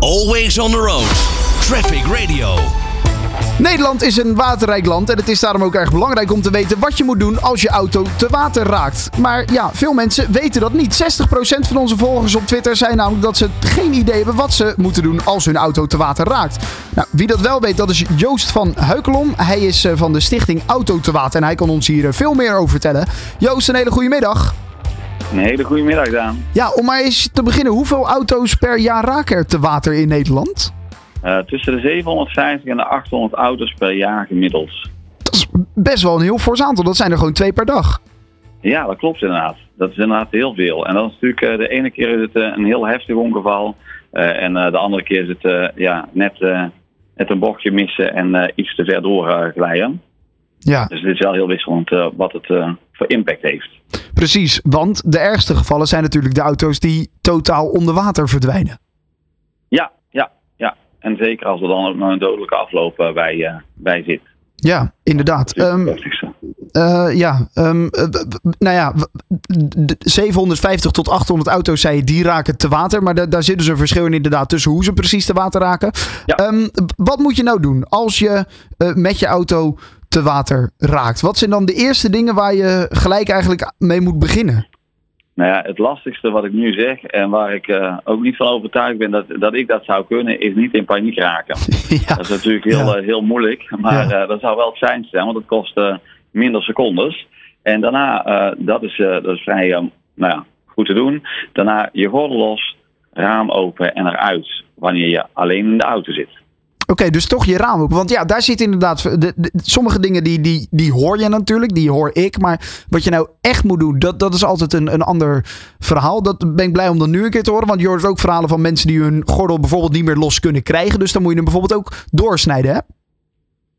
Always on the road. Traffic Radio. Nederland is een waterrijk land en het is daarom ook erg belangrijk om te weten wat je moet doen als je auto te water raakt. Maar ja, veel mensen weten dat niet. 60% van onze volgers op Twitter zijn namelijk dat ze geen idee hebben wat ze moeten doen als hun auto te water raakt. Nou, wie dat wel weet, dat is Joost van Heukelom. Hij is eh, van de stichting Auto te Water en hij kan ons hier eh, veel meer over vertellen. Joost, een hele goede middag. Een hele goede middag, Daan. Ja, om maar eens te beginnen, hoeveel auto's per jaar raken er te water in Nederland? Uh, tussen de 750 en de 800 auto's per jaar gemiddeld. Dat is best wel een heel fors aantal. Dat zijn er gewoon twee per dag. Ja, dat klopt inderdaad. Dat is inderdaad heel veel. En dat is natuurlijk, uh, de ene keer is het uh, een heel heftig ongeval. en de andere keer is het ja, net, net een bochtje missen en iets te ver doorglijden. Ja. Dus het is wel heel wisselend wat het voor impact heeft. Precies, want de ergste gevallen zijn natuurlijk de auto's die totaal onder water verdwijnen. Ja, ja, ja. En zeker als er dan ook nog een dodelijke afloop uh, bij, uh, bij zit. Ja, inderdaad. Um, uh, ja, um, nou ja, 750 tot 800 auto's, zei je, die raken te water. Maar da daar zit dus een verschil in inderdaad tussen hoe ze precies te water raken. Ja. Um, wat moet je nou doen als je met je auto te water raakt? Wat zijn dan de eerste dingen waar je gelijk eigenlijk mee moet beginnen? Nou ja, het lastigste wat ik nu zeg en waar ik uh, ook niet van overtuigd ben dat, dat ik dat zou kunnen, is niet in paniek raken. ja. Dat is natuurlijk heel, Ja. uh, heel moeilijk, maar Ja. uh, dat zou wel het zijn zijn, want het kost minder secondes. En daarna, dat, is, dat is vrij nou ja, goed te doen. Daarna je gordel los, raam open en eruit wanneer je alleen in de auto zit. Oké, dus toch je raam open. Want ja, daar zit inderdaad. De, de, sommige dingen die, die, die hoor je natuurlijk, die hoor ik. Maar wat je nou echt moet doen, dat, dat is altijd een, een ander verhaal. Dat ben ik blij om dan nu een keer te horen. Want je hoort ook verhalen van mensen die hun gordel bijvoorbeeld niet meer los kunnen krijgen. Dus dan moet je hem bijvoorbeeld ook doorsnijden, hè?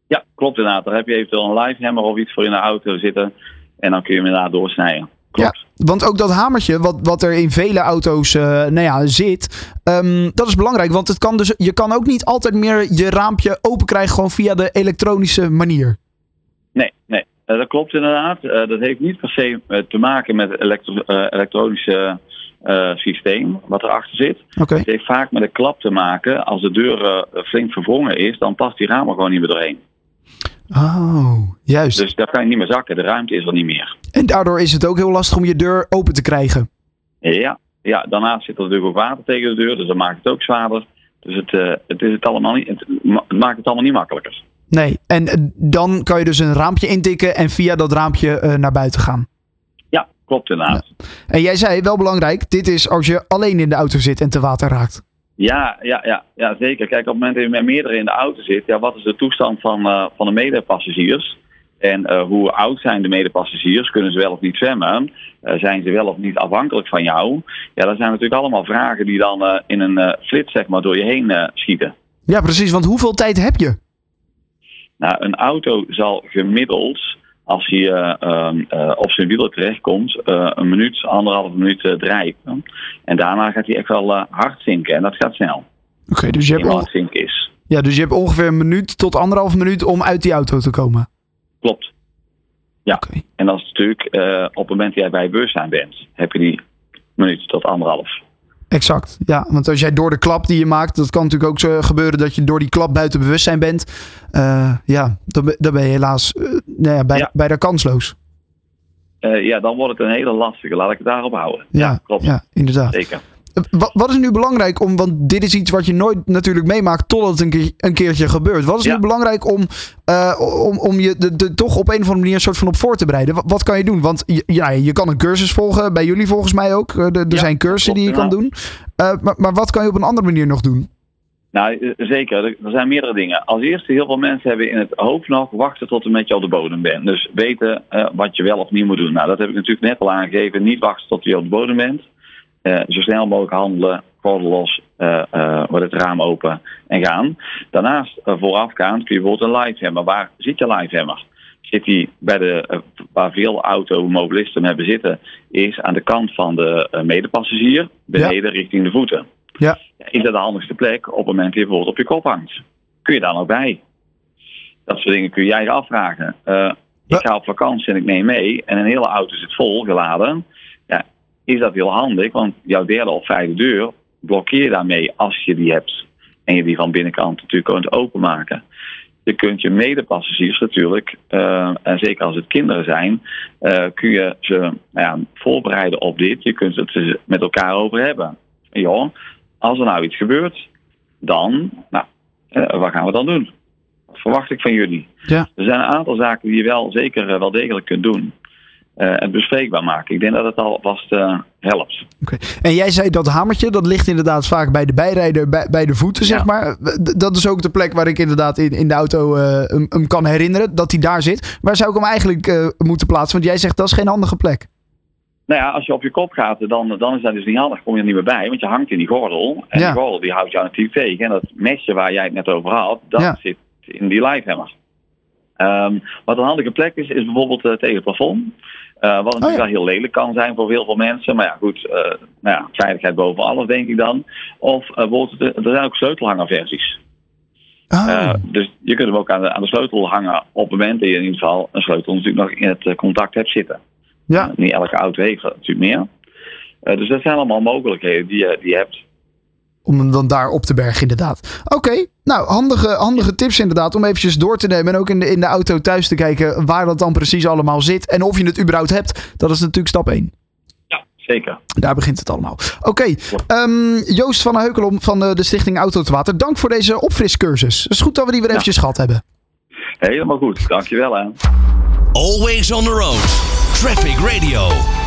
Ja, klopt inderdaad. Daar heb je eventueel een live of iets voor in de auto zitten. En dan kun je hem inderdaad doorsnijden. Klopt. Ja, want ook dat hamertje, wat, wat er in vele auto's uh, nou ja, zit, um, dat is belangrijk. Want het kan dus, je kan ook niet altijd meer je raampje open krijgen gewoon via de elektronische manier. Nee, nee. Uh, dat klopt inderdaad. Uh, dat heeft niet per se te maken met het elektro elektronische systeem wat erachter zit. Okay. Het heeft vaak met de klap te maken. Als de deur flink verwrongen is, dan past die raam er gewoon niet meer doorheen. Oh, juist. Dus daar kan je niet meer zakken. De ruimte is er niet meer. En daardoor is het ook heel lastig om je deur open te krijgen. Ja, ja daarnaast zit er natuurlijk ook water tegen de deur, dus dat maakt het ook zwaarder. Dus het, uh, het, is het, allemaal niet, het, maakt het allemaal niet makkelijker. Nee, en uh, dan kan je dus een raampje intikken en via dat raampje uh, naar buiten gaan. Ja, klopt inderdaad. Ja. En jij zei, wel belangrijk, dit is als je alleen in de auto zit en te water raakt. Ja, ja, ja, ja, zeker. Kijk, op het moment dat je met meerdere in de auto zit, ja, wat is de toestand van, uh, van de medepassagiers? En uh, hoe oud zijn de medepassagiers? Kunnen ze wel of niet zwemmen? Uh, zijn ze wel of niet afhankelijk van jou? Ja, dat zijn natuurlijk allemaal vragen die dan in een flits zeg maar, door je heen schieten. Ja, precies. Want hoeveel tijd heb je? Nou, een auto zal gemiddeld, als hij op zijn wielen terechtkomt, een minuut, anderhalf minuut drijven. En daarna gaat hij echt wel hard zinken en dat gaat snel. Oké, okay, dus je hebt hard zinken is. Ja, dus je hebt ongeveer een minuut tot anderhalf minuut om uit die auto te komen. Klopt. Ja, okay. en dat is natuurlijk uh, op het moment dat jij bij bewustzijn bent, heb je die minuut tot anderhalf. Exact, ja. Want als jij door de klap die je maakt, dat kan natuurlijk ook zo gebeuren dat je door die klap buiten bewustzijn bent. Uh, ja, dan, dan ben je helaas uh, nou ja, bij, ja. bijna kansloos. ja, dan wordt het een hele lastige. Laat ik het daarop houden. Ja, ja klopt. Ja, inderdaad. Zeker. Wat, wat, is nu belangrijk om, want dit is iets wat je nooit natuurlijk meemaakt totdat het een, keer, een keertje gebeurt. Wat is ja. nu belangrijk om, uh, om, om je de, de, toch op een of andere manier een soort van op voor te bereiden? Wat, wat kan je doen? Want je, ja, je kan een cursus volgen, bij jullie volgens mij ook. Er, er ja, zijn cursussen die je kan doen. Uh, maar, maar wat kan je op een andere manier nog doen? Nou, zeker. Er zijn meerdere dingen. Als eerste, heel veel mensen hebben in het hoofd nog wachten tot en met je op de bodem bent. Dus weten uh, wat je wel of niet moet doen. Nou, dat heb ik natuurlijk net al aangegeven. Niet wachten tot je op de bodem bent. Uh, zo snel mogelijk handelen, gordel los, uh, uh, het raam open en gaan. Daarnaast voorafgaand kun je bijvoorbeeld een livehammer. Waar zit je livehammer? Zit die bij de, waar veel automobilisten hebben zitten, is aan de kant van de medepassagier, beneden ja. richting de voeten. Ja. Is dat de handigste plek op het moment dat je bijvoorbeeld op je kop hangt? Kun je daar nog bij? Dat soort dingen kun je je afvragen. ik ga op vakantie en ik neem mee en een hele auto zit vol geladen is dat heel handig, want jouw derde of vijfde deur blokkeer je daarmee als je die hebt. En je die van binnenkant natuurlijk kunt openmaken. Je kunt je medepassagiers natuurlijk, uh, en zeker als het kinderen zijn, uh, kun je ze nou ja, voorbereiden op dit. Je kunt het er met elkaar over hebben. Ja, als er nou iets gebeurt, dan, nou, uh, wat gaan we dan doen? Wat verwacht ik van jullie? Ja. Er zijn een aantal zaken die je wel zeker wel degelijk kunt doen. Uh, en bespreekbaar maken. Ik denk dat het alvast uh, helpt. Okay. En jij zei dat hamertje, dat ligt inderdaad vaak bij de bijrijder, bij, bij de voeten, zeg maar. Dat is ook de plek waar ik inderdaad in, in de auto uh, hem, hem, kan herinneren, dat hij daar zit. Waar zou ik hem eigenlijk moeten plaatsen? Want jij zegt dat is geen handige plek. Nou ja, als je op je kop gaat, dan, dan is dat dus niet handig. Kom je er niet meer bij, want je hangt in die gordel. En ja. die gordel die houdt jou natuurlijk tegen. En dat mesje waar jij het net over had, dat Ja. zit in die livehemmer. Um, wat een handige plek is, is bijvoorbeeld uh, tegen het plafond. Uh, wat natuurlijk Oh ja. wel heel lelijk kan zijn voor heel veel mensen. Maar ja, goed, uh, nou ja, veiligheid boven alles, denk ik dan. Of bijvoorbeeld, er zijn ook sleutelhangerversies. Uh, dus je kunt hem ook aan de, aan de sleutel hangen op het moment dat je in ieder geval een sleutel natuurlijk nog in het contact hebt zitten. ja. Niet elke auto heeft dat natuurlijk meer. Dus dat zijn allemaal mogelijkheden die, je- die je hebt. Om hem dan daar op te bergen, inderdaad. Oké, nou, handige, handige tips inderdaad. Om eventjes door te nemen en ook in de, in de auto thuis te kijken waar dat dan precies allemaal zit. En of je het überhaupt hebt. Dat is natuurlijk stap 1. Ja, zeker. Daar begint het allemaal. Oké, ehm, Joost van der Heukelom van de, de Stichting Auto te Water. Dank voor deze opfriscursus. Het is goed dat we die weer eventjes gehad hebben. Helemaal goed. Dankjewel hè. Always on the road. Traffic Radio.